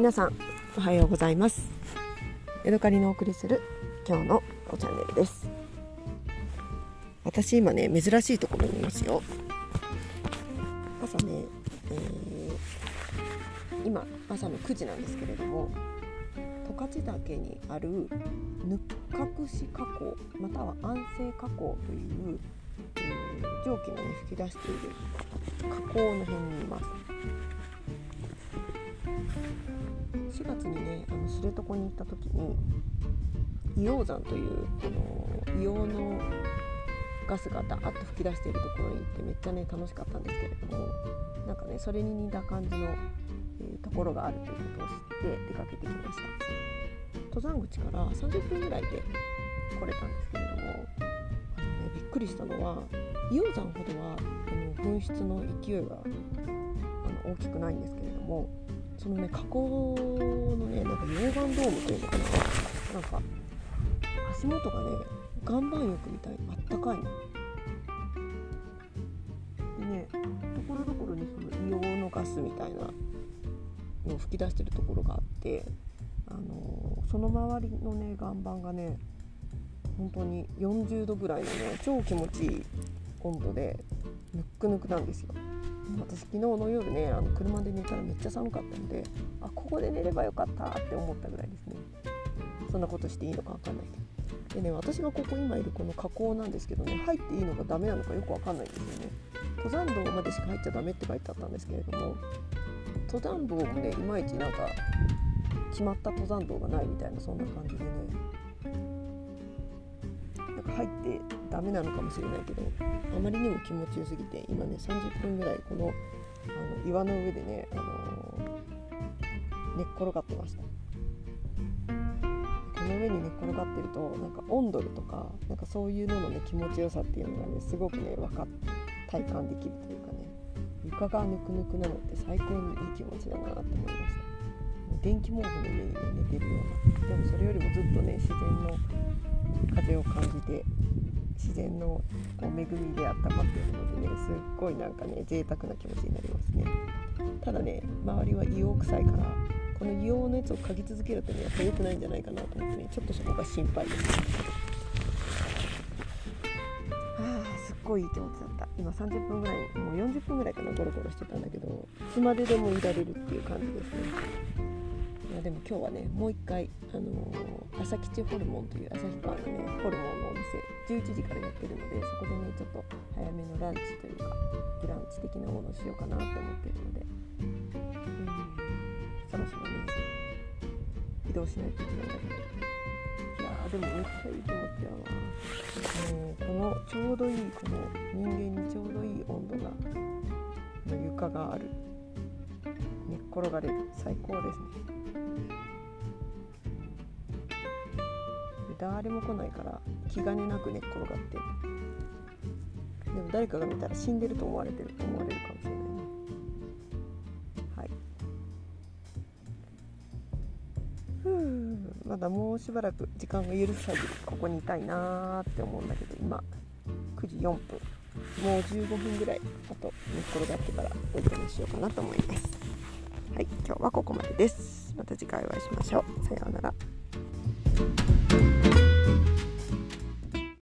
皆さんおはようございます。ヤドカリのお送りする今日のチャンネルです。私今ね珍しいところにいますよ。朝ね、えー、今朝の9時なんですけれども十勝岳にあるぬっかくし火口または安政火口という、えー、蒸気の、ね、吹き出している火口の辺にいます。4月にねあの知床に行った時に硫黄山というあの硫黄のガスがダーッと噴き出しているところに行ってめっちゃね楽しかったんですけれどもなんかねそれに似た感じの、えー、ところがあるということを知って出かけてきました。登山口から30分ぐらいで来れたんですけれどもあの、ね、びっくりしたのは硫黄山ほどはあの噴出の勢いがあの大きくないんですけれどもそのね河口のねなんか溶岩ドームというのかななんか足元がね岩盤浴みたいにあったかいの。でねところどころにその硫黄のガスみたいなのを吹き出してるところがあってあのー、その周りのね岩盤がね本当に40度ぐらいのね超気持ちいい温度でぬっくぬくなんですよ。私昨日の夜ねあの車で寝たらめっちゃ寒かったのであここで寝ればよかったって思ったぐらいですね。そんなことしていいのか分かんないけど。でね私がここ今いるこの河口なんですけどね入っていいのかダメなのかよく分かんないんですよね。登山道までしか入っちゃダメって書いてあったんですけれども登山道もねいまいちなんか決まった登山道がないみたいなそんな感じでね。なんか入ってダメなのかもしれないけどあまりにも気持ちよすぎて今ね30分ぐらいこのあの岩の上でね、あのー、寝っ転がってました。この上に寝っ転がってるとなんかオンドルとかなんかそういうののね気持ちよさっていうのがねすごくね分かって体感できるというかね床がぬくぬくなのって最高にいい気持ちだなと思いました。電気毛布の上に、ね、寝てるような。でもそれよりもずっとね自然の風を感じて自然のこう恵みであったまっているのでねすっごいなんかね贅沢な気持ちになりますね。ただね周りは硫黄臭いからこの硫黄のやつを嗅ぎ続けるとねやっぱ良くないんじゃないかなと思ってねちょっとそこが心配です。あーすっごいいい気持ちだった。今30分ぐらいもう40分ぐらいかなゴロゴロしてたんだけどいつまででもいられるっていう感じですね。いやでも今日はねもう一回、あのー、朝吉ホルモンという旭川のねホルモンのお店11時からやってるのでそこでねちょっと早めのランチというかブランチ的なものをしようかなって思ってるのでうん移動しないといけないんだけどいやでもめっちゃいい気持ちやわもうこのちょうどいいこの人間にちょうどいい温度がの床がある寝っ転がれる。最高ですね誰も来ないから気兼ねなく寝っ転がってでも誰かが見たら死んでると思われてると思われるかもしれない。まだもうしばらく時間が許さずここにいたいなーって思うんだけど今9時4分もう15分ぐらいあと寝っ転がってからおいとめしようかなと思います。はい今日はここまでです。また次回お会いしましょう。さようなら。